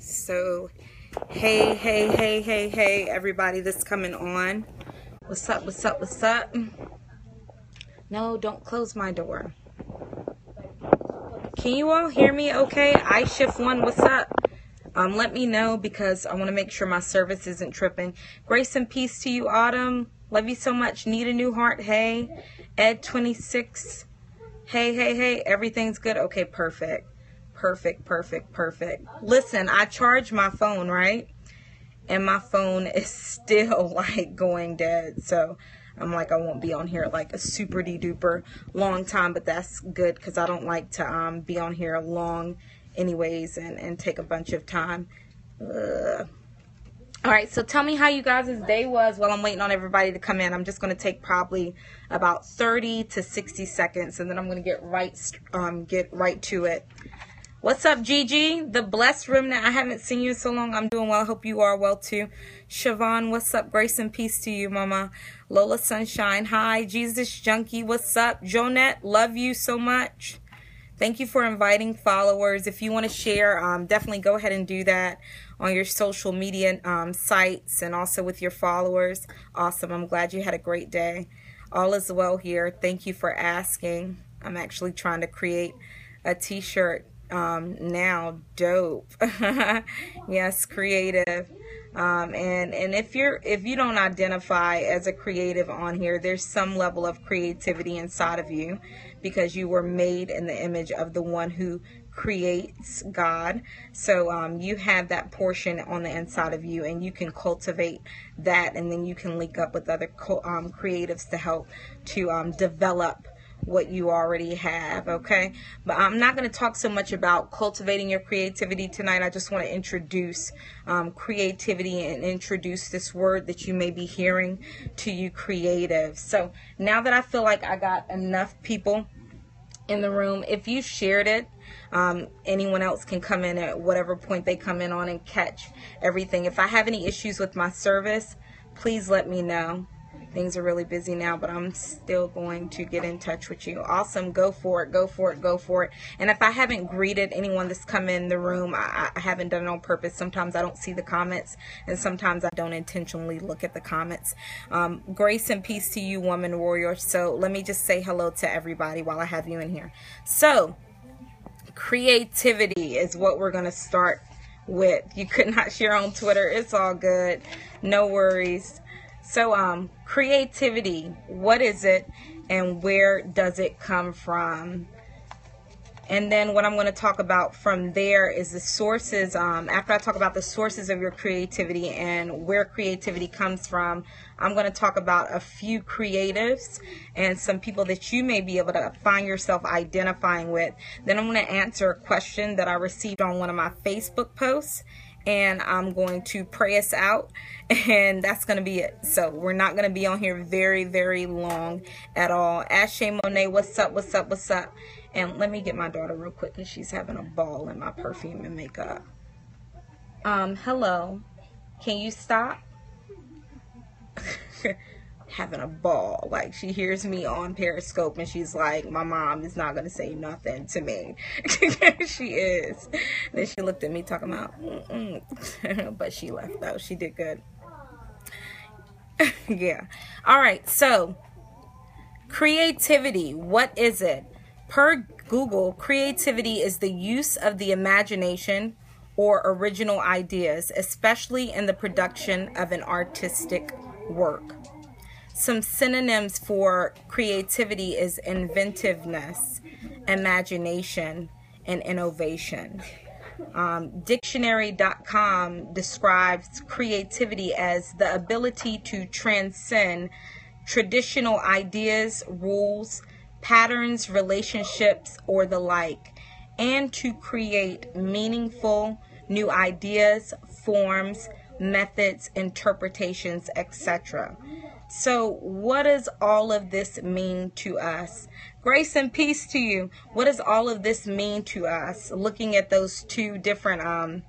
So, hey, hey, hey, hey, hey, everybody that's coming on. What's up, what's up, what's up? No, don't close my door. Can you all hear me okay? I shift one, what's up? Um, let me know because I want to make sure my service isn't tripping. Grace and peace to you, Autumn. Love you so much. Need a new heart. Hey, Ed26. Hey, hey, hey. Everything's good. Okay, perfect. Perfect, perfect, perfect. Listen, I charge my phone, right? And my phone is still like going dead. So I'm like, I won't be on here like a super de duper long time, but that's good because I don't like to um, be on here long anyways and, and take a bunch of time. Ugh. All right, so tell me how you guys' day was while I'm waiting on everybody to come in. I'm just going to take probably about 30 to 60 seconds, and then I'm going to get right um, get right to it. What's up, Gigi? The blessed remnant. I haven't seen you in so long. I'm doing well. I hope you are well too. Siobhan, what's up? Grace and peace to you, Mama. Lola Sunshine, hi. Jesus Junkie, what's up? Jonette, love you so much. Thank you for inviting followers. If you want to share, um, definitely go ahead and do that on your social media um, sites and also with your followers. Awesome. I'm glad you had a great day. All is well here. Thank you for asking. I'm actually trying to create a t-shirt um, now. Dope. yes, creative. Um, and and if you're if you don't identify as a creative on here, there's some level of creativity inside of you because you were made in the image of the one who creates God. So um, you have that portion on the inside of you, and you can cultivate that, and then you can link up with other co- um, creatives to help to um, develop what you already have, okay? But I'm not going to talk so much about cultivating your creativity tonight. I just want to introduce um, creativity and introduce this word that you may be hearing to you, creative. So now that I feel like I got enough people in the room, if you shared it, um, anyone else can come in at whatever point they come in on and catch everything. If I have any issues with my service, please let me know things are really busy now, but I'm still going to get in touch with you. Awesome. Go for it. Go for it. Go for it. And if I haven't greeted anyone that's come in the room, I, I haven't done it on purpose. Sometimes I don't see the comments, and sometimes I don't intentionally look at the comments. Um, grace and peace to you, woman warrior. So let me just say hello to everybody while I have you in here. So, creativity is what we're going to start with. You could not share on Twitter. It's all good. No worries. So, um, creativity, what is it and where does it come from? And then what I'm going to talk about from there is the sources. Um, after I talk about the sources of your creativity and where creativity comes from, I'm going to talk about a few creatives and some people that you may be able to find yourself identifying with. Then I'm going to answer a question that I received on one of my Facebook posts and I'm going to pray us out and that's going to be it. So we're not going to be on here very, very long at all. Ashay Monet, what's up, what's up, what's up? And let me get my daughter real quick because she's having a ball in my perfume and makeup. Um, hello. Can you stop? having a ball. Like she hears me on Periscope and she's like, "My mom is not gonna say nothing to me." she is. Then she looked at me talking about, but she left though. She did good. yeah. All right. So, creativity. What is it? Per Google, creativity is the use of the imagination or original ideas, especially in the production of an artistic work. Some synonyms for creativity is inventiveness, imagination, and innovation. Um, dictionary.com describes creativity as the ability to transcend traditional ideas, rules, patterns, relationships, or the like, and to create meaningful new ideas, forms, methods, interpretations, etc. So, what does all of this mean to us? Grace and peace to you. What does all of this mean to us? Looking at those two different um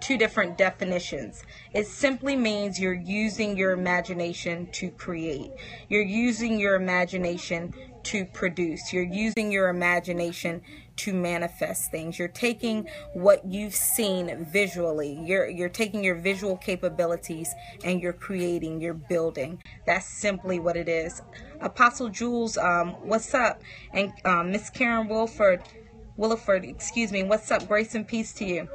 two different definitions. It simply means you're using your imagination to create. You're using your imagination to produce. You're using your imagination to manifest things. You're taking what you've seen visually. You're you're taking your visual capabilities and you're creating, you're building. That's simply what it is. Apostle Jules, um, what's up? And um, Miss Karen Wilford, Williford, excuse me, what's up? Grace and peace to you.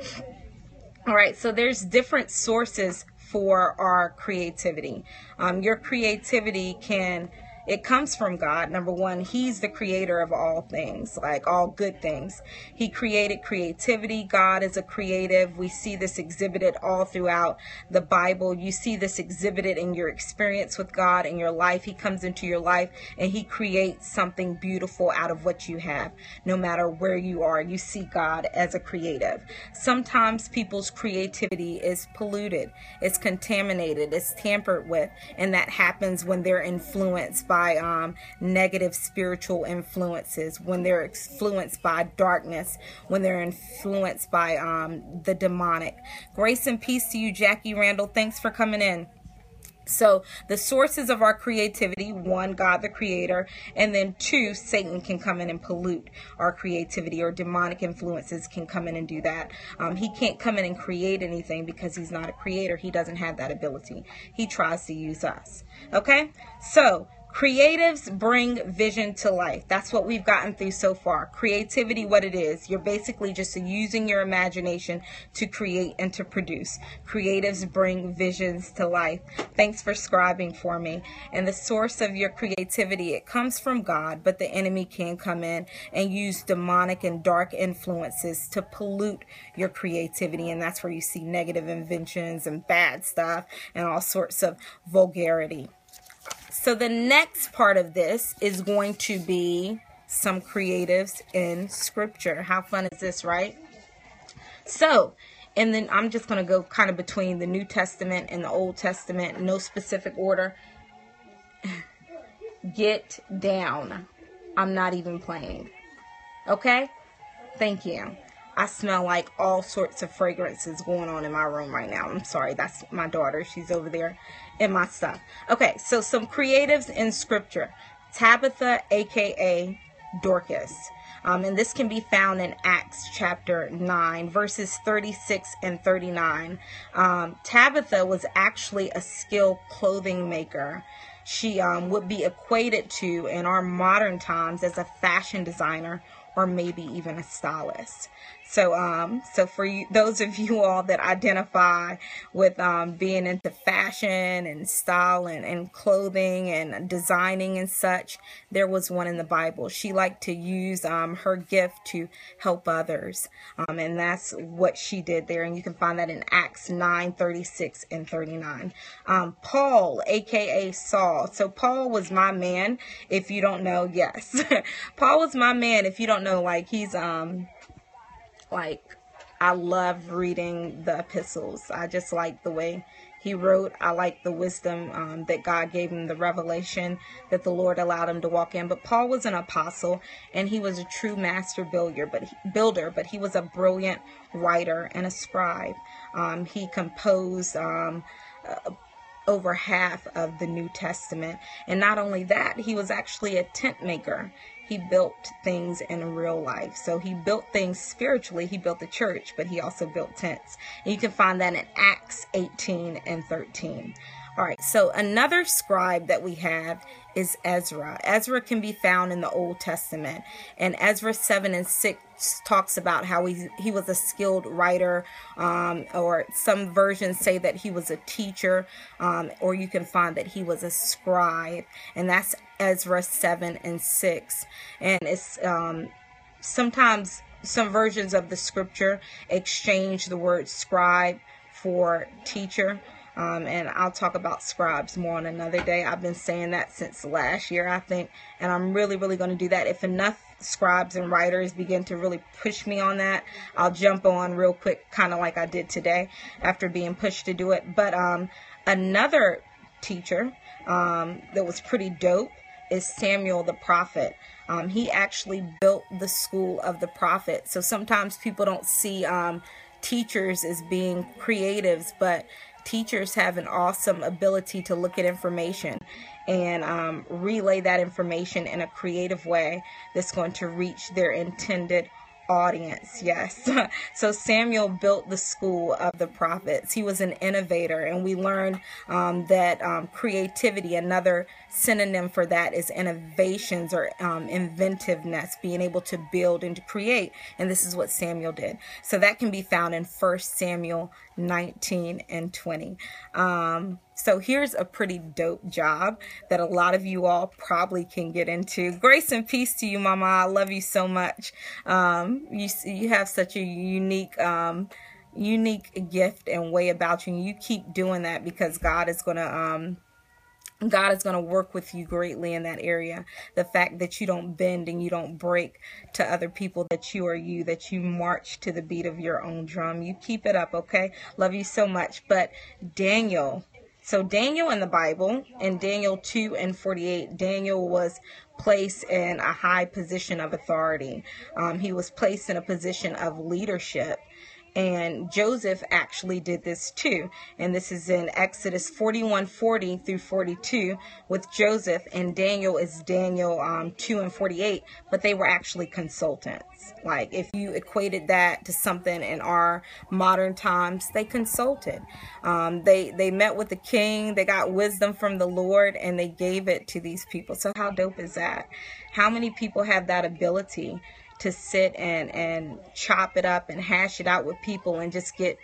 All right, so there's different sources for our creativity. Um, your creativity can it comes from God. Number one, He's the creator of all things, like all good things. He created creativity. God is a creative. We see this exhibited all throughout the Bible. You see this exhibited in your experience with God in your life. He comes into your life and He creates something beautiful out of what you have, no matter where you are. You see God as a creative. Sometimes people's creativity is polluted, it's contaminated, it's tampered with, and that happens when they're influenced by um, negative spiritual influences, when they're influenced by darkness, when they're influenced by um, the demonic. Grace and peace to you, Jackie Randall. Thanks for coming in. So, the sources of our creativity one, God the Creator, and then two, Satan can come in and pollute our creativity, or demonic influences can come in and do that. Um, he can't come in and create anything because he's not a creator. He doesn't have that ability. He tries to use us. Okay? So, Creatives bring vision to life. That's what we've gotten through so far. Creativity, what it is. You're basically just using your imagination to create and to produce. Creatives bring visions to life. Thanks for scribing for me. And the source of your creativity, it comes from God, but the enemy can come in and use demonic and dark influences to pollute your creativity. And that's where you see negative inventions and bad stuff and all sorts of vulgarity. So the next part of this is going to be some creatives in scripture. How fun is this, right? So, and then I'm just going to go kind of between the New Testament and the Old Testament, no specific order. Get down. I'm not even playing. Okay? Thank you. I smell like all sorts of fragrances going on in my room right now. I'm sorry, that's my daughter. She's over there in my stuff. Okay, so some creatives in scripture. Tabitha, aka Dorcas. Um, and this can be found in Acts chapter 9, verses 36 and 39. Um, Tabitha was actually a skilled clothing maker. She um, would be equated to, in our modern times, as a fashion designer or maybe even a stylist. So, um, so for you, those of you all that identify with um, being into fashion and style and, and clothing and designing and such, there was one in the Bible. She liked to use um, her gift to help others, um, and that's what she did there. And you can find that in Acts 9 36 and 39. Um, Paul, aka Saul. So, Paul was my man. If you don't know, yes, Paul was my man. If you don't know, like he's um like I love reading the epistles. I just like the way he wrote. I like the wisdom um, that God gave him, the revelation that the Lord allowed him to walk in. But Paul was an apostle, and he was a true master builder. But he, builder, but he was a brilliant writer and a scribe. Um, he composed. Um, uh, over half of the New Testament. And not only that, he was actually a tent maker he built things in real life. So he built things spiritually. He built the church, but he also built tents. And you can find that in Acts 18 and 13. All right, so another scribe that we have is Ezra. Ezra can be found in the Old Testament, and Ezra 7 and 6 talks about how he, he was a skilled writer, um, or some versions say that he was a teacher, um, or you can find that he was a scribe, and that's Ezra 7 and 6. And it's um, sometimes some versions of the scripture exchange the word scribe for teacher. Um, and I'll talk about scribes more on another day. I've been saying that since last year, I think, and I'm really, really going to do that. If enough scribes and writers begin to really push me on that, I'll jump on real quick, kind of like I did today after being pushed to do it. But um, another teacher um, that was pretty dope is Samuel the prophet. Um, he actually built the school of the prophet. So sometimes people don't see um, teachers as being creatives, but teachers have an awesome ability to look at information and um, relay that information in a creative way that's going to reach their intended audience. Yes. so Samuel built the school of the prophets. He was an innovator, and we learned um, that um, creativity, another synonym for that is innovations or um, inventiveness, being able to build and to create. And this is what Samuel did. So that can be found in First Samuel 19 and 20. So here's a pretty dope job that a lot of you all probably can get into. Grace and peace to you, Mama. I love you so much. Um, you you have such a unique. Um, unique gift and way about you and you keep doing that because God is going to um God is going to work with you greatly in that area. The fact that you don't bend and you don't break to other people, that you are you, that you march to the beat of your own drum. You keep it up, okay? Love you so much. But Daniel, so Daniel in the Bible, in Daniel 2 and 48, Daniel was placed in a high position of authority. Um, he was placed in a position of leadership. And Joseph actually did this too. And this is in Exodus 41 40 through 42 with Joseph, and Daniel is Daniel um, 2 and 48, but they were actually consultants. Like if you equated that to something in our modern times, they consulted. Um, they they met with the king, they got wisdom from the Lord, and they gave it to these people. So how dope is that? How many people have that ability? To sit and and chop it up and hash it out with people and just get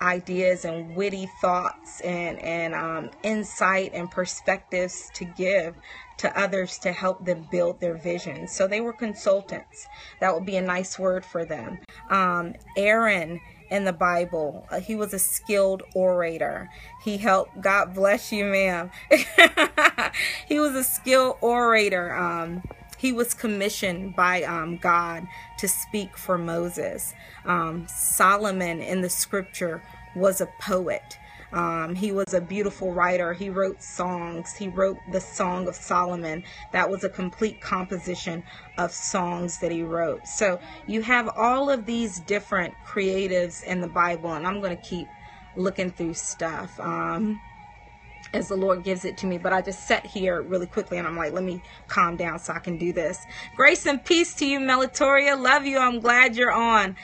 ideas and witty thoughts and and um, insight and perspectives to give to others to help them build their vision. So they were consultants. That would be a nice word for them. Um, Aaron in the Bible. Uh, he was a skilled orator. He helped. God bless you, ma'am. he was a skilled orator. Um, he was commissioned by um, God to speak for Moses. Um, Solomon in the scripture was a poet. Um, he was a beautiful writer. He wrote songs. He wrote the Song of Solomon. That was a complete composition of songs that he wrote. So you have all of these different creatives in the Bible, and I'm going to keep looking through stuff. Um, as the Lord gives it to me. But I just sat here really quickly and I'm like, let me calm down so I can do this. Grace and peace to you, Melatoria. Love you. I'm glad you're on.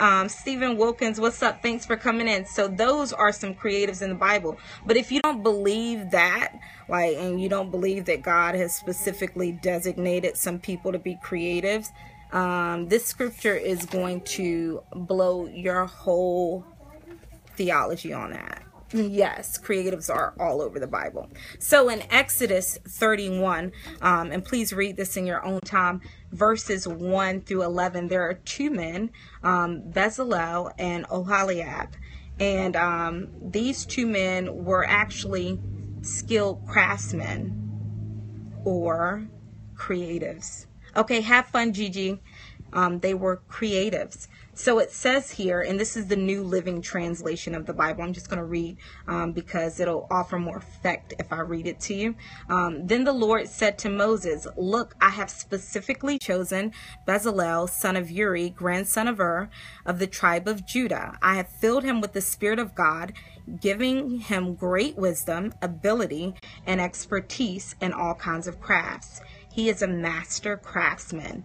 Um, Stephen Wilkins, what's up? Thanks for coming in. So those are some creatives in the Bible. But if you don't believe that, like, and you don't believe that God has specifically designated some people to be creatives, um, this scripture is going to blow your whole theology on that. Yes, creatives are all over the Bible. So in Exodus 31, um, and please read this in your own time, verses 1 through 11, there are two men, um, Bezalel and Oholiab. And um, these two men were actually skilled craftsmen or creatives. Okay, have fun, Gigi. Um, they were creatives. So it says here, and this is the New Living Translation of the Bible. I'm just going to read um, because it'll offer more effect if I read it to you. Um, then the Lord said to Moses, Look, I have specifically chosen Bezalel, son of Uri, grandson of Hur, of the tribe of Judah. I have filled him with the Spirit of God, giving him great wisdom, ability, and expertise in all kinds of crafts. He is a master craftsman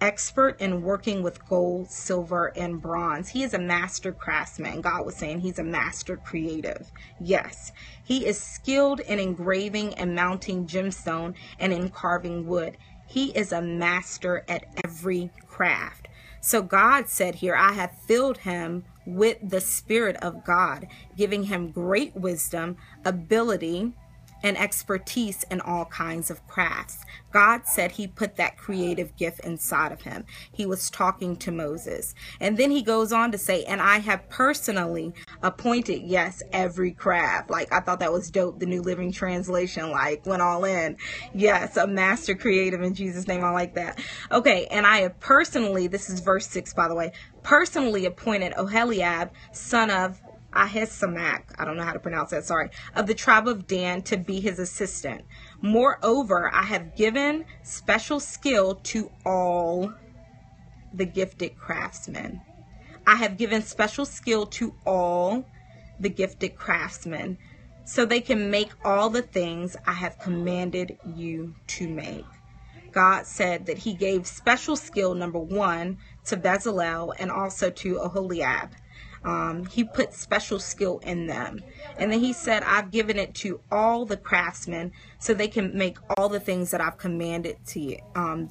expert in working with gold, silver, and bronze. He is a master craftsman. God was saying he's a master creative. Yes, he is skilled in engraving and mounting gemstone and in carving wood. He is a master at every craft. So God said here, I have filled him with the Spirit of God, giving him great wisdom, ability, and expertise in all kinds of crafts. God said he put that creative gift inside of him. He was talking to Moses. And then he goes on to say, and I have personally appointed, yes, every craft. Like, I thought that was dope. The New Living Translation, like, went all in. Yes, a master creative in Jesus' name. I like that. Okay, and I have personally, this is verse 6, by the way, personally appointed Oholiab, son of Ahisamach, I don't know how to pronounce that, sorry, of the tribe of Dan to be his assistant. Moreover, I have given special skill to all the gifted craftsmen. I have given special skill to all the gifted craftsmen so they can make all the things I have commanded you to make. God said that he gave special skill, number one, to Bezalel and also to Aholiab. Um, he put special skill in them. And then he said, I've given it to all the craftsmen so they can make all the things that I've commanded to you, um,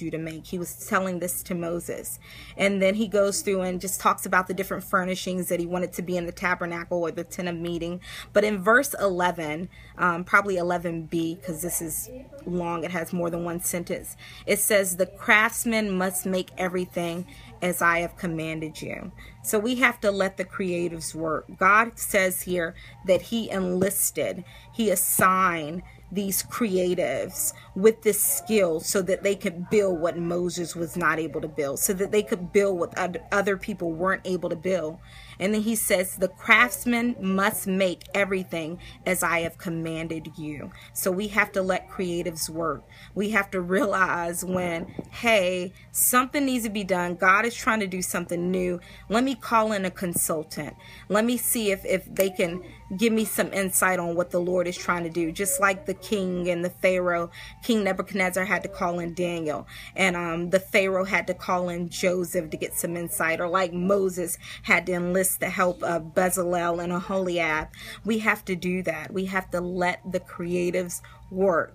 you to make. He was telling this to Moses. And then he goes through and just talks about the different furnishings that he wanted to be in the tabernacle or the tent of meeting. But in verse 11, um, probably 11b, because this is long, it has more than one sentence, it says, The craftsman must make everything as I have commanded you. So we have to let the creatives work. God says here that He enlisted, He assigned these creatives with this skill so that they could build what Moses was not able to build, so that they could build what other people weren't able to build. And then he says, The craftsman must make everything as I have commanded you. So we have to let creatives work. We have to realize when, hey, something needs to be done. God is trying to do something new. Let me call in a consultant. Let me see if, if they can give me some insight on what the Lord is trying to do. Just like the king and the Pharaoh, King Nebuchadnezzar had to call in Daniel, and um, the Pharaoh had to call in Joseph to get some insight, or like Moses had to enlist the help of Bezalel and Aholiab. We have to do that. We have to let the creatives work.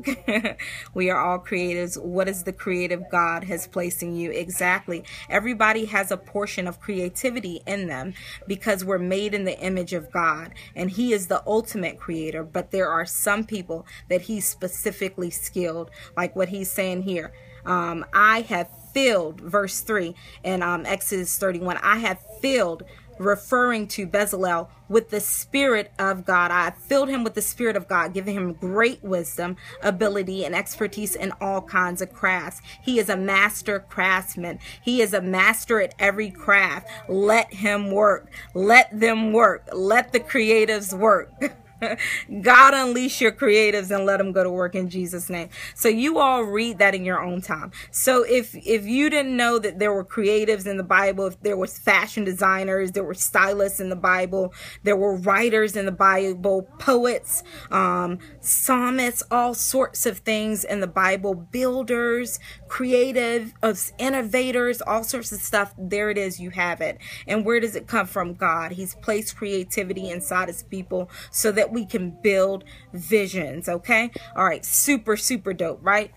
we are all creatives. What is the creative God has placed in you? Exactly. Everybody has a portion of creativity in them because we're made in the image of God and He is the ultimate creator. But there are some people that He's specifically skilled, like what He's saying here. Um, I have filled, verse 3 in um, Exodus 31, I have filled referring to Bezalel with the Spirit of God. I filled him with the Spirit of God, giving him great wisdom, ability, and expertise in all kinds of crafts. He is a master craftsman. He is a master at every craft. Let him work. Let them work. Let the creatives work. God unleash your creatives and let them go to work in Jesus name. So you all read that in your own time. So if if you didn't know that there were creatives in the Bible, if there was fashion designers, there were stylists in the Bible, there were writers in the Bible, poets, um, psalmists, all sorts of things in the Bible, builders, creative, uh, innovators, all sorts of stuff. There it is. You have it. And where does it come from? God. He's placed creativity inside his people so that we can build visions. Okay. All right. Super, super dope, right?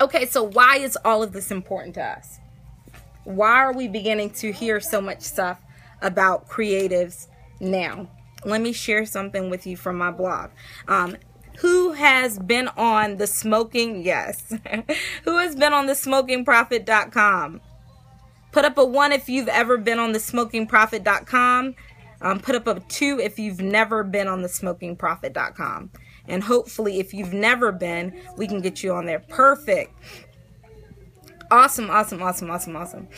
Okay. So why is all of this important to us? Why are we beginning to hear so much stuff about creatives now? Let me share something with you from my blog. Um, who has been on the smoking yes who has been on the smokingprophet.com put up a one if you've ever been on the smokingprophet.com um, put up a two if you've never been on the smokingprophet.com and hopefully if you've never been we can get you on there. Perfect. Awesome awesome awesome awesome awesome.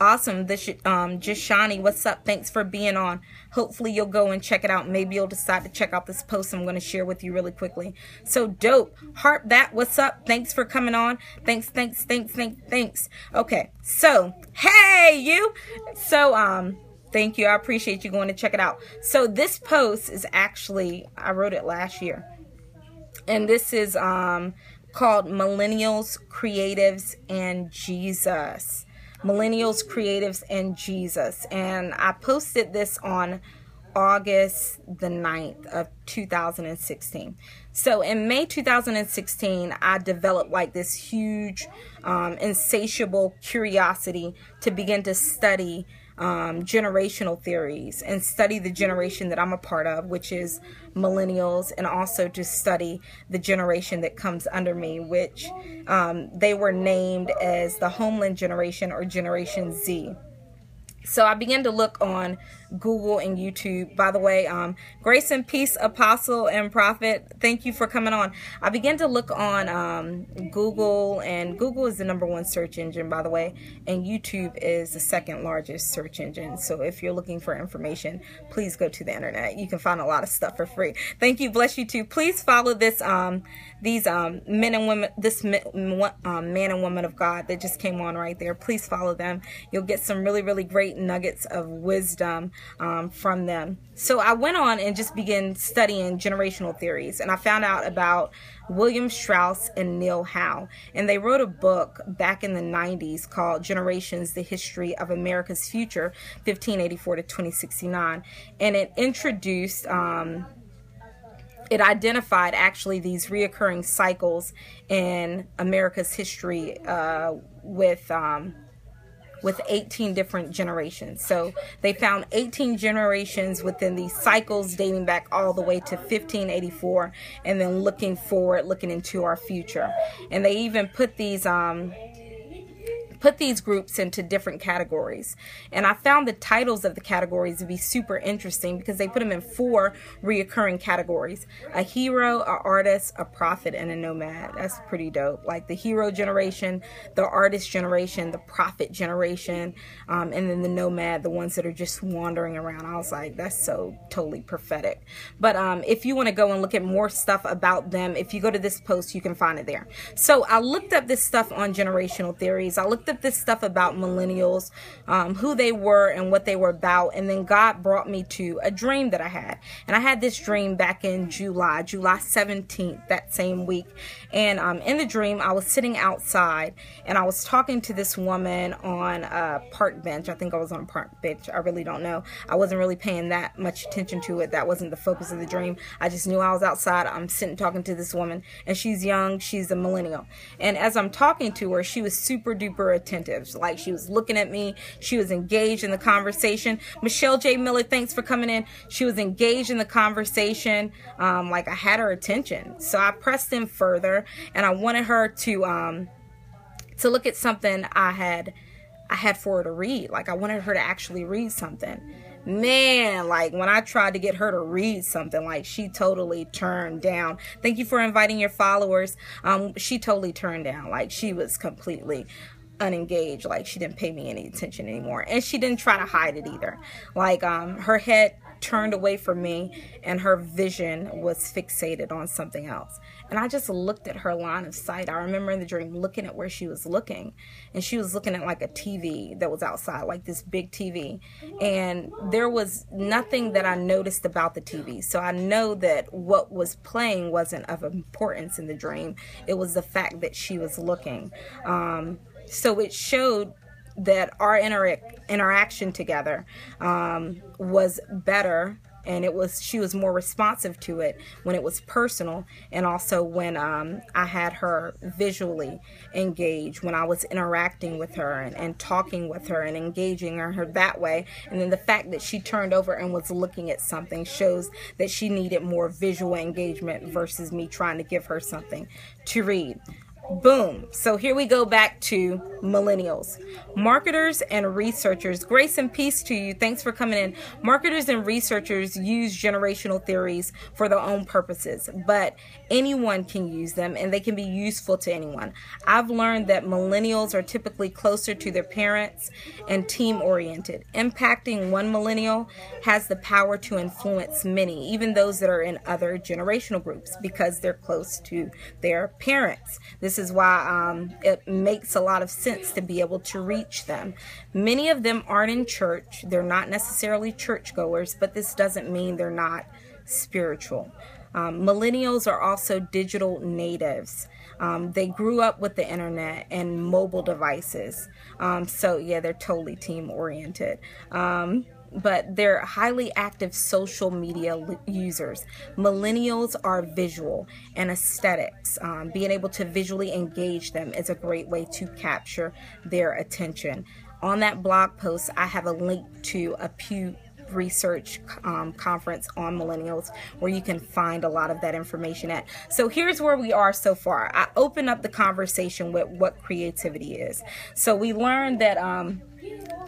Awesome. This um just what's up? Thanks for being on. Hopefully you'll go and check it out. Maybe you'll decide to check out this post i'm going to share with you really quickly. So dope. Harp that what's up? Thanks for coming on. Thanks thanks thanks thanks thanks. Okay so hey you. So um thank you i appreciate you going to check it out so this post is actually i wrote it last year and this is um called millennials creatives and jesus Millennials, Creatives, and Jesus. And I posted this on August the 9th of 2016. So in May 2016, I developed like this huge, um, insatiable curiosity to begin to study um, generational theories and study the generation that I'm a part of, which is millennials, and also to study the generation that comes under me, which um, they were named as the Homeland Generation or Generation Z. So I began to look on Google and YouTube. By the way, um, grace and peace, apostle and prophet. Thank you for coming on. I began to look on um, Google, and Google is the number one search engine, by the way, and YouTube is the second largest search engine. So if you're looking for information, please go to the internet. You can find a lot of stuff for free. Thank you. Bless you too. Please follow this. Um, these um, men and women, this um, man and woman of God that just came on right there. Please follow them. You'll get some really, really great nuggets of wisdom um, from them. So I went on and just began studying generational theories, and I found out about William Strauss and Neil Howe. And they wrote a book back in the 90s called Generations The History of America's Future, 1584 to 2069. And it introduced. Um, it identified actually these reoccurring cycles in America's history uh, with um, with 18 different generations. So they found 18 generations within these cycles dating back all the way to 1584, and then looking forward, looking into our future. And they even put these um, put these groups into different categories. And I found the titles of the categories to be super interesting because they put them in four reoccurring categories a hero, a artist, a prophet, and a nomad. That's pretty dope. Like the hero generation, the artist generation, the prophet generation, um, and then the nomad, the ones that are just wandering around. I was like, that's so totally prophetic. But um, if you want to go and look at more stuff about them, if you go to this post, you can find it there. So I looked up this stuff on generational theories. I looked this stuff about millennials, um, who they were and what they were about. And then God brought me to a dream that I had. And I had this dream back in July, July 17th, that same week. And um, in the dream, I was sitting outside and I was talking to this woman on a park bench. I think I was on a park bench. I really don't know. I wasn't really paying that much attention to it. That wasn't the focus of the dream. I just knew I was outside. I'm sitting talking to this woman and she's young. She's a millennial. And as I'm talking to her, she was super duper attentive. Like she was looking at me. She was engaged in the conversation. Michelle J. Miller, thanks for coming in. She was engaged in the conversation. Um, like I had her attention. So I pressed in further and I wanted her to um to look at something I had I had for her to read. Like I wanted her to actually read something. Man, like when I tried to get her to read something, like she totally turned down. Thank you for inviting your followers. Um, she totally turned down. Like she was completely unengaged. Like she didn't pay me any attention anymore, and she didn't try to hide it either. Like um, her head turned away from me, and her vision was fixated on something else. And I just looked at her line of sight. I remember in the dream looking at where she was looking. And she was looking at like a TV that was outside, like this big TV. And there was nothing that I noticed about the TV. So I know that what was playing wasn't of importance in the dream. It was the fact that she was looking. Um, so it showed that our inter- interaction together um, was better and it was she was more responsive to it when it was personal and also when um, i had her visually engaged when i was interacting with her and, and talking with her and engaging her that way. And then the fact that she turned over and was looking at something shows that she needed more visual engagement versus me trying to give her something to read Boom. So here we go back to millennials. Marketers and researchers. Grace and peace to you. Thanks for coming in. Marketers and researchers use generational theories for their own purposes, but anyone can use them and they can be useful to anyone. I've learned that millennials are typically closer to their parents and team oriented. Impacting one millennial has the power to influence many, even those that are in other generational groups, because they're close to their parents. This is why um, it makes a lot of sense to be able to reach them. Many of them aren't in church, they're not necessarily churchgoers, but this doesn't mean they're not spiritual. Um, millennials are also digital natives. Um, they grew up with the internet and mobile devices. Um, so, yeah, they're totally team oriented. But they're highly active social media users. Millennials are visual and aesthetics. Um, being able to visually engage them is a great way to capture their attention. On that blog post, I have a link to a Pew research um, conference on millennials where you can find a lot of that information at. So here's where we are so far. I open up the conversation with what creativity is. So we learned that um,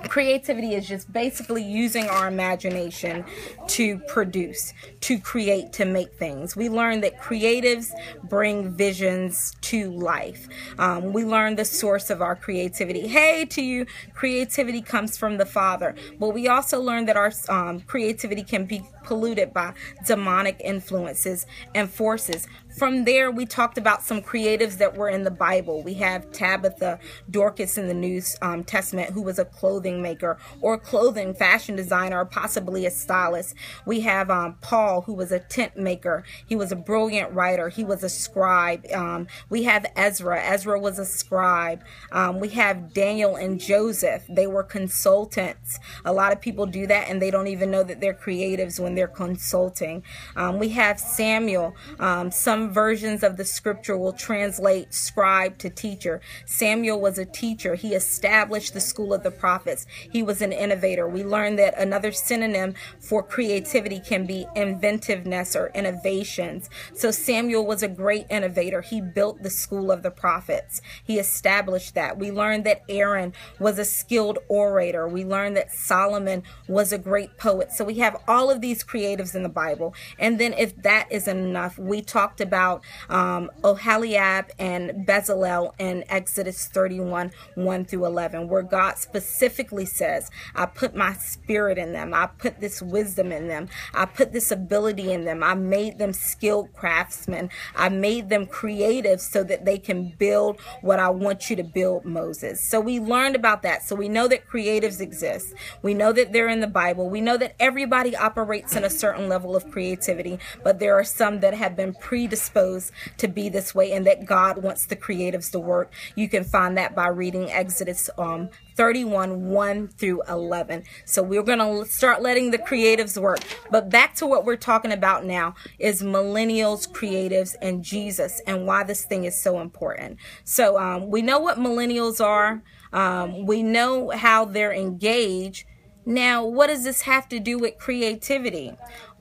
creativity is just basically using our imagination to produce, to create, to make things. We learn that creatives bring visions to life. Um, we learn the source of our creativity. Hey, to you, creativity comes from the Father. But we also learn that our um, creativity can be polluted by demonic influences and forces. From there, we talked about some creatives that were in the Bible. We have Tabitha Dorcas in the New um, Testament, who was a clothing maker or clothing fashion designer, or possibly a stylist. We have um, Paul, who was a tent maker. He was a brilliant writer. He was a scribe. Um, we have Ezra. Ezra was a scribe. Um, we have Daniel and Joseph. They were consultants. A lot of people do that and they don't even know that they're creatives when they're consulting. Um, we have Samuel. Um, some versions of the scripture will translate scribe to teacher. Samuel was a teacher. He established the school of the prophets. He was an innovator. We learned that another synonym for creativity can be inventiveness or innovations. So Samuel was a great innovator. He built the school of the prophets. He established that. We learned that Aaron was a skilled orator. We learned that Solomon was a great poet. So we have all of these creatives in the Bible. And then if that isn't enough, we talked about um, Oholiab and Bezalel in Exodus 31 1 through 11, where God specifically says, I put my spirit in them. I put this wisdom in them. I put this ability in them. I made them skilled craftsmen. I made them creative so that they can build what I want you to build, Moses. So we learned about that. So we know that creatives exist. We know that they're in the Bible. We know that everybody operates in a certain level of creativity, but there are some that have been predisposed to be this way and that God wants the creatives to work. You can find that by reading Exodus um, 31 1 through 11. So we're going to start letting the creatives work. But back to what we're talking about now is millennials, creatives, and Jesus and why this thing is so important. So um, we know what millennials are, um, we know how they're engaged. Now, what does this have to do with creativity?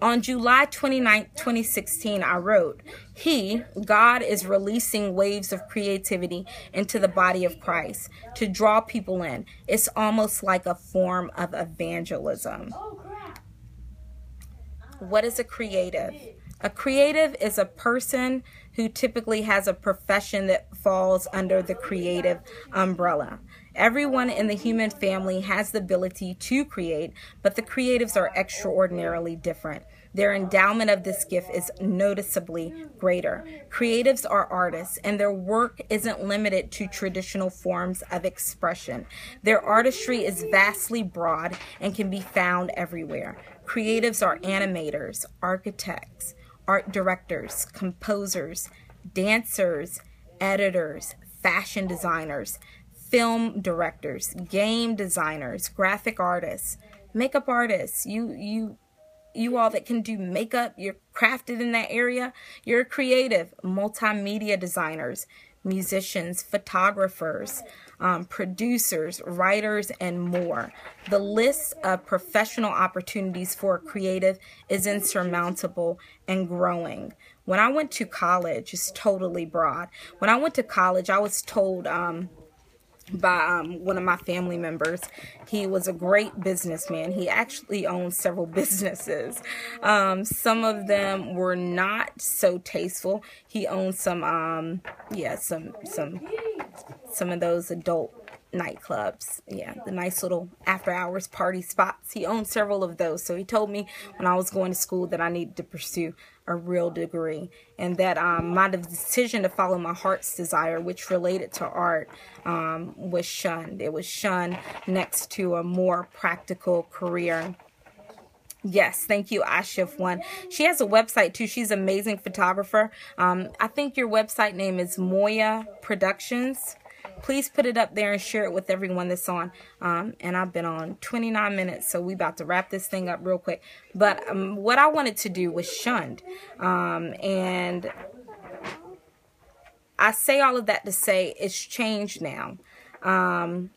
On July 29, 2016, I wrote, He, God, is releasing waves of creativity into the body of Christ to draw people in. It's almost like a form of evangelism. What is a creative? A creative is a person who typically has a profession that falls under the creative umbrella. Everyone in the human family has the ability to create, but the creatives are extraordinarily different. Their endowment of this gift is noticeably greater. Creatives are artists, and their work isn't limited to traditional forms of expression. Their artistry is vastly broad and can be found everywhere. Creatives are animators, architects, art directors, composers, dancers, editors, fashion designers film directors, game designers, graphic artists, makeup artists, you you you all that can do makeup, you're crafted in that area, you're creative, multimedia designers, musicians, photographers, um, producers, writers, and more. The list of professional opportunities for creative is insurmountable and growing. When I went to college, it's totally broad. When I went to college, I was told um, by um, one of my family members. He was a great businessman. He actually owned several businesses. Um, some of them were not so tasteful. He owned some, um, yeah, some some some of those adult nightclubs. Yeah, the nice little after hours party spots. He owned several of those. So he told me when I was going to school that I needed to pursue a real degree and that um, my decision to follow my heart's desire, which related to art, um, was shunned. It was shunned next to a more practical career. Yes, thank you, Ashif One. She has a website too. She's an amazing photographer. Um, I think your website name is Moya Productions please put it up there and share it with everyone that's on. Um, and I've been on 29 minutes, so we about to wrap this thing up real quick. But um, what I wanted to do was shunned. Um, and I say all of that to say it's changed now. Um,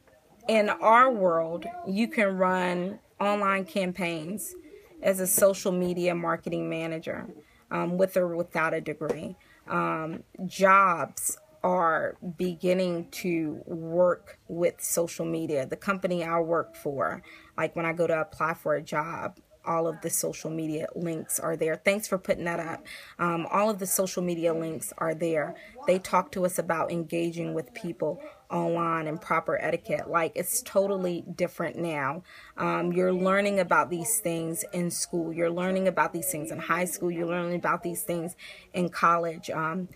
in our world, you can run online campaigns as a social media marketing manager um, with or without a degree. Um, jobs are beginning to work with social media. The company I work for, like when I go to apply for a job, all of the social media links are there. Thanks for putting that up. Um, all of the social media links are there. They talk to us about engaging with people online and proper etiquette. Like it's totally different now. Um, you're learning about these things in school. You're learning about these things in high school. You're learning about these things in college. Um,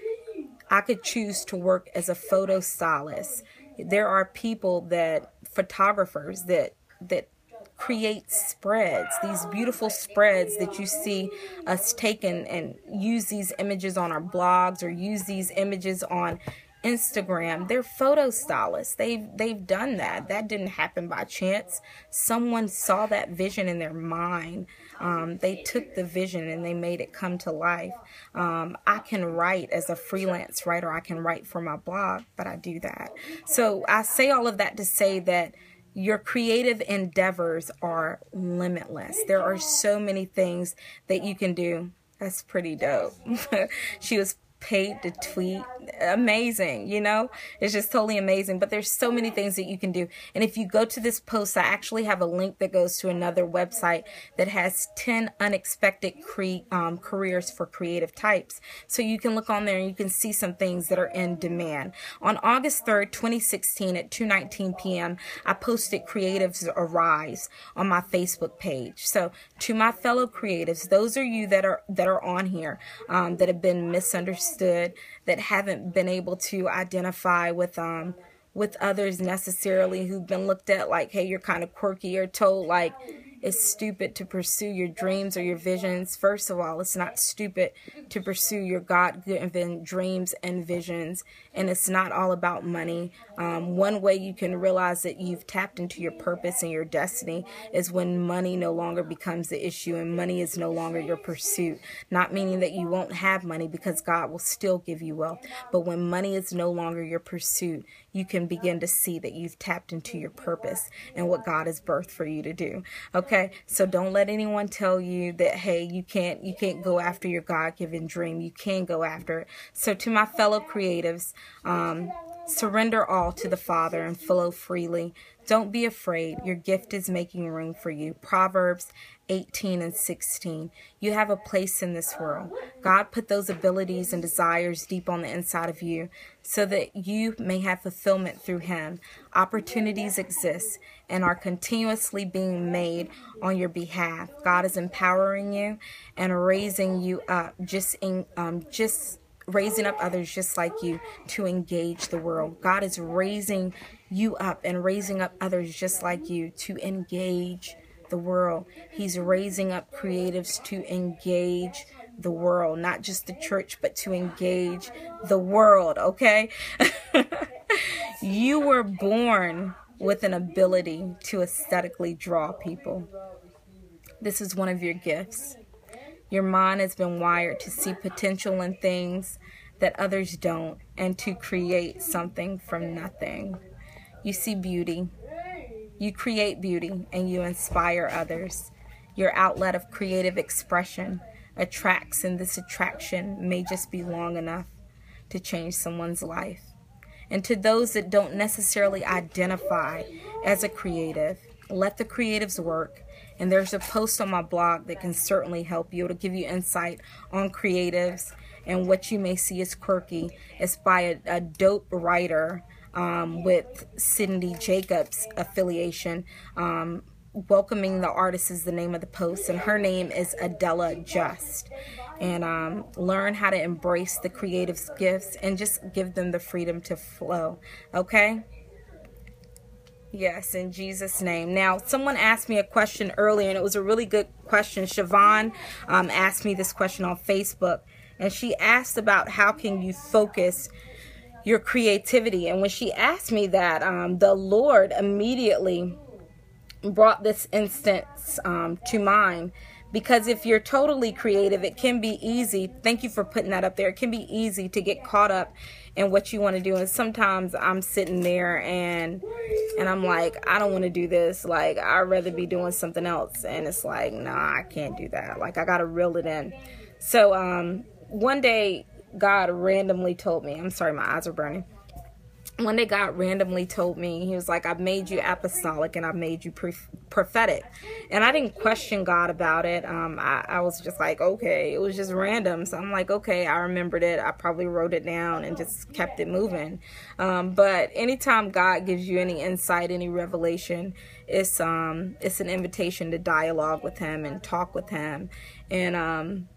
I could choose to work as a photo stylist. There are people that photographers that that create spreads, these beautiful spreads that you see us taking and use these images on our blogs or use these images on Instagram. They're photo stylists. They've they've done that. That didn't happen by chance. Someone saw that vision in their mind. Um, they took the vision and they made it come to life. Um, I can write as a freelance writer. I can write for my blog, but I do that. So I say all of that to say that your creative endeavors are limitless. There are so many things that you can do. That's pretty dope. she was paid to tweet. Amazing you know? It's just totally amazing. But there's so many things that you can do. And if you go to this post i actually have a link that goes to another website that has 10 unexpected cre- um, careers for creative types. So you can look on there and you can see some things that are in demand. On august 3rd 2016 at 2:19 p.m i posted creatives arise on my facebook page. So to my fellow creatives those are you that are that are on here um, that have been misunderstood that haven't been able to identify with um with others necessarily who've been looked at like, hey, you're kind of quirky or told like it's stupid to pursue your dreams or your visions. First of all, it's not stupid to pursue your God given dreams and visions. And it's not all about money. Um, one way you can realize that you've tapped into your purpose and your destiny is when money no longer becomes the issue and money is no longer your pursuit. Not meaning that you won't have money because God will still give you wealth. But when money is no longer your pursuit, you can begin to see that you've tapped into your purpose and what God has birthed for you to do. Okay? So don't let anyone tell you that hey, you can't you can't go after your God-given dream. You can go after it. So to my fellow creatives, um, surrender all to the Father and flow freely. Don't be afraid. Your gift is making room for you. Proverbs 18 and 16. You have a place in this world. God put those abilities and desires deep on the inside of you so that you may have fulfillment through Him. Opportunities exist and are continuously being made on your behalf. God is empowering you and raising you up just in um, just raising up others just like you to engage the world. God is raising you up and raising up others just like you to engage the world. He's raising up creatives to engage the world, not just the church, but to engage the world, okay? you were born with an ability to aesthetically draw people. This is one of your gifts. Your mind has been wired to see potential in things that others don't and to create something from nothing. You see beauty, you create beauty and you inspire others. Your outlet of creative expression attracts, and this attraction may just be long enough to change someone's life. And to those that don't necessarily identify as a creative, let the creatives work. And there's a post on my blog that can certainly help you. It'll give you insight on creatives and what you may see as quirky. It's by a, a dope writer um, with Cindy Jacobs affiliation. Um, welcoming the artist is the name of the post, and her name is Adela Just. And um, learn how to embrace the creative gifts and just give them the freedom to flow. Okay? Yes, in Jesus' name. Now, someone asked me a question earlier, and it was a really good question. Siobhan um, asked me this question on Facebook, and she asked about how can you focus your creativity. And when she asked me that, um, the Lord immediately brought this instance um, to mind because if you're totally creative it can be easy thank you for putting that up there it can be easy to get caught up in what you want to do. And sometimes i'm sitting there and and i'm like i don't want to do this like i'd rather be doing something else. And it's like nah i can't do that like i gotta reel it in. So um one day god randomly told me i'm sorry my eyes are burning one day God randomly told me, He was like, I've made you apostolic and I've made you prophetic. And I didn't question God about it. Um, I, I, was just like, okay, it was just random. So I'm like, okay, I remembered it. I probably wrote it down and just kept it moving. Um, but anytime God gives you any insight, any revelation, it's um, it's an invitation to dialogue with Him and talk with Him. And um,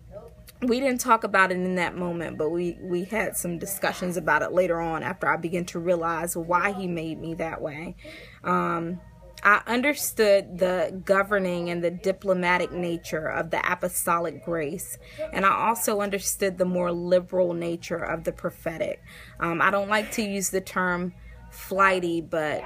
we didn't talk about it in that moment, but we we had some discussions about it later on after I began to realize why he made me that way. Um, I understood the governing and the diplomatic nature of the apostolic grace, and I also understood the more liberal nature of the prophetic. Um, I don't like to use the term flighty, but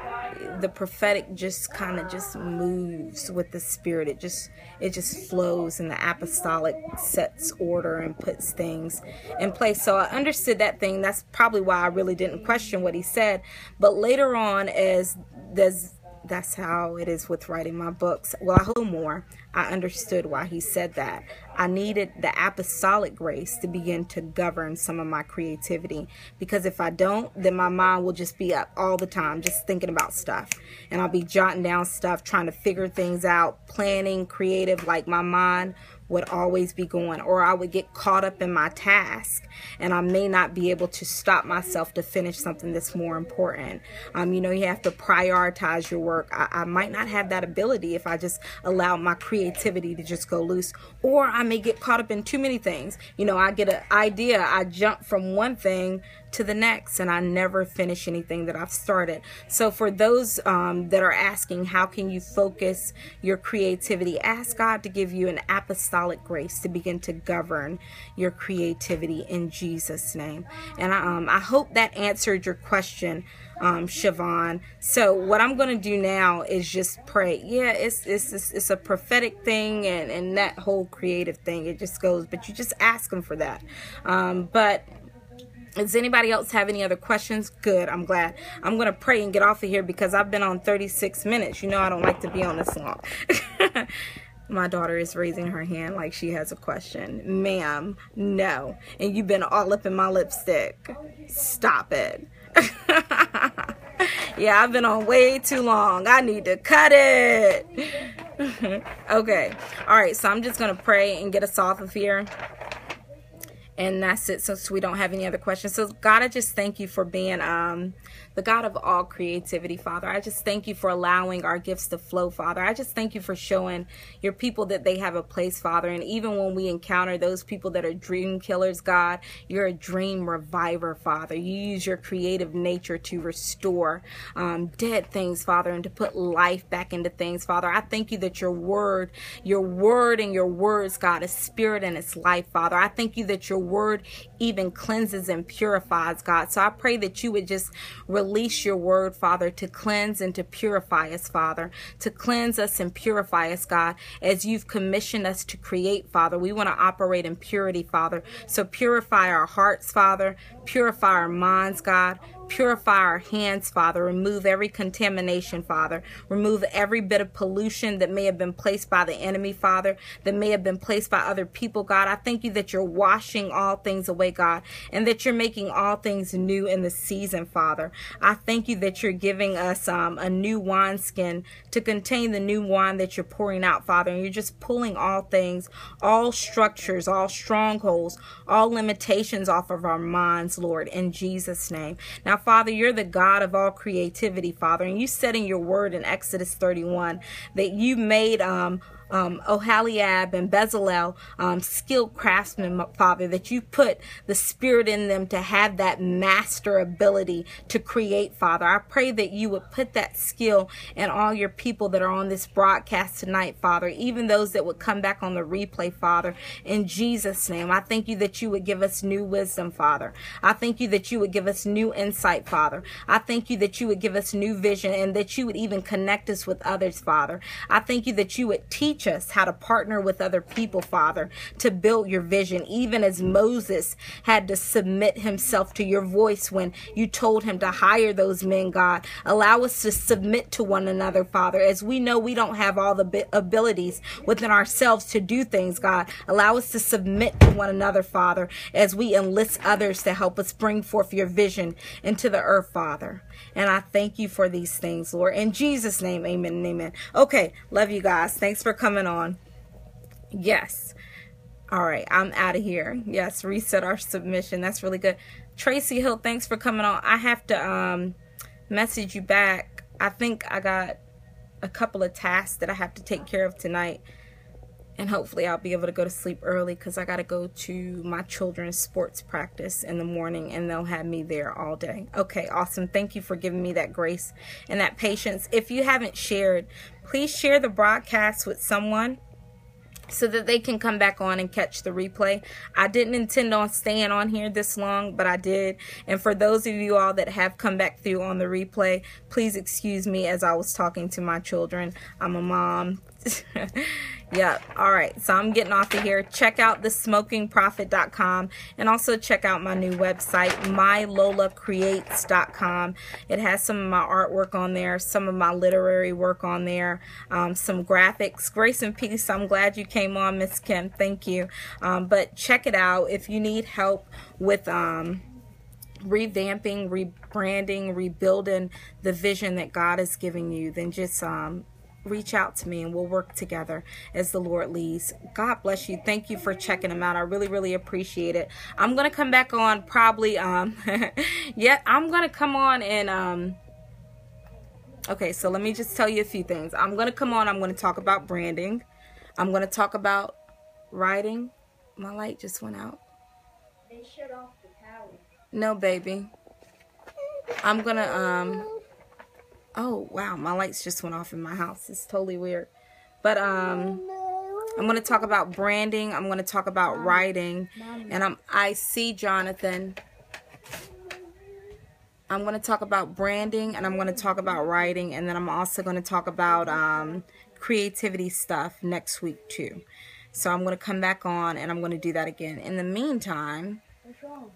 the prophetic just kind of just moves with the spirit. It just it just flows and the apostolic sets order and puts things in place. So I understood that thing. That's probably why I really didn't question what he said. But later on as there's that's how it is with writing my books. Well, I hope more. I understood why he said that. I needed the apostolic grace to begin to govern some of my creativity because if I don't, then my mind will just be up all the time, just thinking about stuff. And I'll be jotting down stuff, trying to figure things out, planning, creative, like my mind would always be going, or I would get caught up in my task and I may not be able to stop myself to finish something that's more important. Um, you know, you have to prioritize your work. I, I might not have that ability if I just allow my creativity to just go loose, or I may get caught up in too many things. You know, I get an idea, I jump from one thing to the next and I never finish anything that I've started. So for those um, that are asking, how can you focus your creativity? Ask God to give you an apostolic grace to begin to govern your creativity in Jesus' name. And I, um, I hope that answered your question um, Siobhan. So what I'm going to do now is just pray. Yeah, it's it's it's, it's a prophetic thing, and and that whole creative thing. It just goes, but you just ask him for that. Um, but does anybody else have any other questions? Good. I'm glad. I'm going to pray and get off of here because I've been on 36 minutes. You know, I don't like to be on this long. My daughter is raising her hand like she has a question. Ma'am, no. And you've been all up in my lipstick. Stop it. yeah, I've been on way too long. I need to cut it. okay. All right. So I'm just going to pray and get us off of here and that's it. So, so we don't have any other questions. So god i just thank you for being um the God of all creativity, Father. I just thank you for allowing our gifts to flow, Father. I just thank you for showing your people that they have a place, Father. And even when we encounter those people that are dream killers, God, you're a dream reviver, Father. You use your creative nature to restore um, dead things, Father, and to put life back into things, Father. I thank you that your word, your word and your words, God, is spirit and it's life, Father. I thank you that your word even cleanses and purifies, God. So I pray that you would just release your word, Father, to cleanse and to purify us, Father, to cleanse us and purify us, God, as you've commissioned us to create, Father. We want to operate in purity, Father. So purify our hearts, Father. Purify our minds, God. Purify our hands, Father. Remove every contamination, Father. Remove every bit of pollution that may have been placed by the enemy, Father, that may have been placed by other people, God. I thank you that you're washing all things away, God, and that you're making all things new in the season, Father. I thank you that you're giving us um, a new wineskin to contain the new wine that you're pouring out, Father. And you're just pulling all things, all structures, all strongholds, all limitations off of our minds, Lord, in Jesus' name. Now, now, Father, you're the God of all creativity, Father, and you said in your word in Exodus 31 that you made um, um, Oholiab and Bezalel, um, skilled craftsmen, Father, that you put the Spirit in them to have that master ability to create, Father. I pray that you would put that skill in all your people that are on this broadcast tonight, Father, even those that would come back on the replay, Father. In Jesus' name, I thank you that you would give us new wisdom, Father. I thank you that you would give us new insight, Father. I thank you that you would give us new vision and that you would even connect us with others, Father. I thank you that you would teach Teach us how to partner with other people, Father, to build your vision, even as Moses had to submit himself to your voice when you told him to hire those men, God. Allow us to submit to one another, Father, as we know we don't have all the abilities within ourselves to do things, God. Allow us to submit to one another, Father, as we enlist others to help us bring forth your vision into the earth, Father. And I thank you for these things, Lord. In Jesus' name, amen and amen. Okay, love you guys. Thanks for coming on. Yes. All right, I'm out of here. Yes, reset our submission. That's really good. Tracy Hill, thanks for coming on. I have to um message you back. I think I got a couple of tasks that I have to take care of tonight and hopefully I'll be able to go to sleep early because I got to go to my children's sports practice in the morning and they'll have me there all day. Okay, awesome. Thank you for giving me that grace and that patience. If you haven't shared, please share the broadcast with someone so that they can come back on and catch the replay. I didn't intend on staying on here this long, but I did. And for those of you all that have come back through on the replay, please excuse me as I was talking to my children. I'm a mom. Yep. All right. So I'm getting off of here. Check out thesmokingprophet.com and also check out my new website, mylolacreates.com. It has some of my artwork on there, some of my literary work on there, um, some graphics. Grace and peace. I'm glad you came on, Miss Kim. Thank you. Um, but check it out if you need help with. Um, revamping, rebranding, rebuilding the vision that God is giving you, then just um, reach out to me and we'll work together as the Lord leads. God bless you. Thank you for checking them out. I really, really appreciate it. I'm going to come back on probably, um, yeah, I'm going to come on and, um, okay, so let me just tell you a few things. I'm going to come on. I'm going to talk about branding. I'm going to talk about writing. My light just went out. They shut off the power. No, baby. I'm going to, um, Oh, wow, my lights just went off in my house. It's totally weird. But um I'm going to talk about branding. I'm going to talk about writing. And I'm I see Jonathan. I'm going to talk about branding and I'm going to talk about writing and then I'm also going to talk about um, creativity stuff next week too. So I'm going to come back on and I'm going to do that again. In the meantime,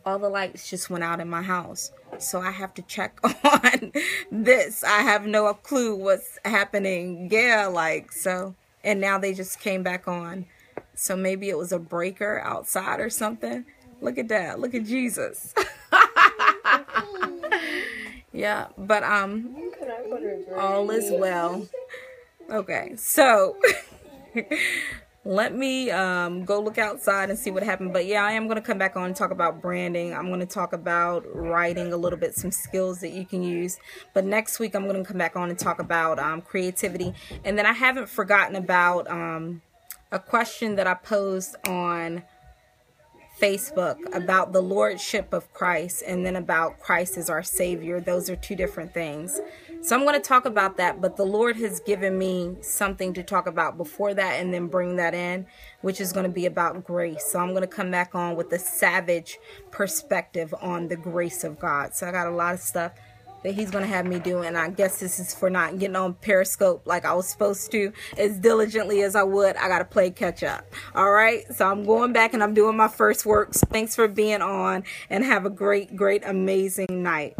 all the lights just went out in my house. So I have to check on this. I have no clue what's happening. Yeah, like so. And now they just came back on. So maybe it was a breaker outside or something. Look at that. Look at Jesus. yeah, but um all is well. Okay. So let me um, go look outside and see what happened. But yeah, I am going to come back on and talk about branding. I'm going to talk about writing a little bit, some skills that you can use. But next week, I'm going to come back on and talk about um, creativity. And then I haven't forgotten about um, a question that I posed on Facebook about the lordship of Christ and then about Christ as our Savior. Those are two different things. So I'm going to talk about that, but the Lord has given me something to talk about before that and then bring that in, which is going to be about grace. So I'm going to come back on with a savage perspective on the grace of God. So I got a lot of stuff that he's going to have me do and I guess this is for not getting on Periscope like I was supposed to as diligently as I would. I got to play catch up. All right? So I'm going back and I'm doing my first works. Thanks for being on and have a great great amazing night.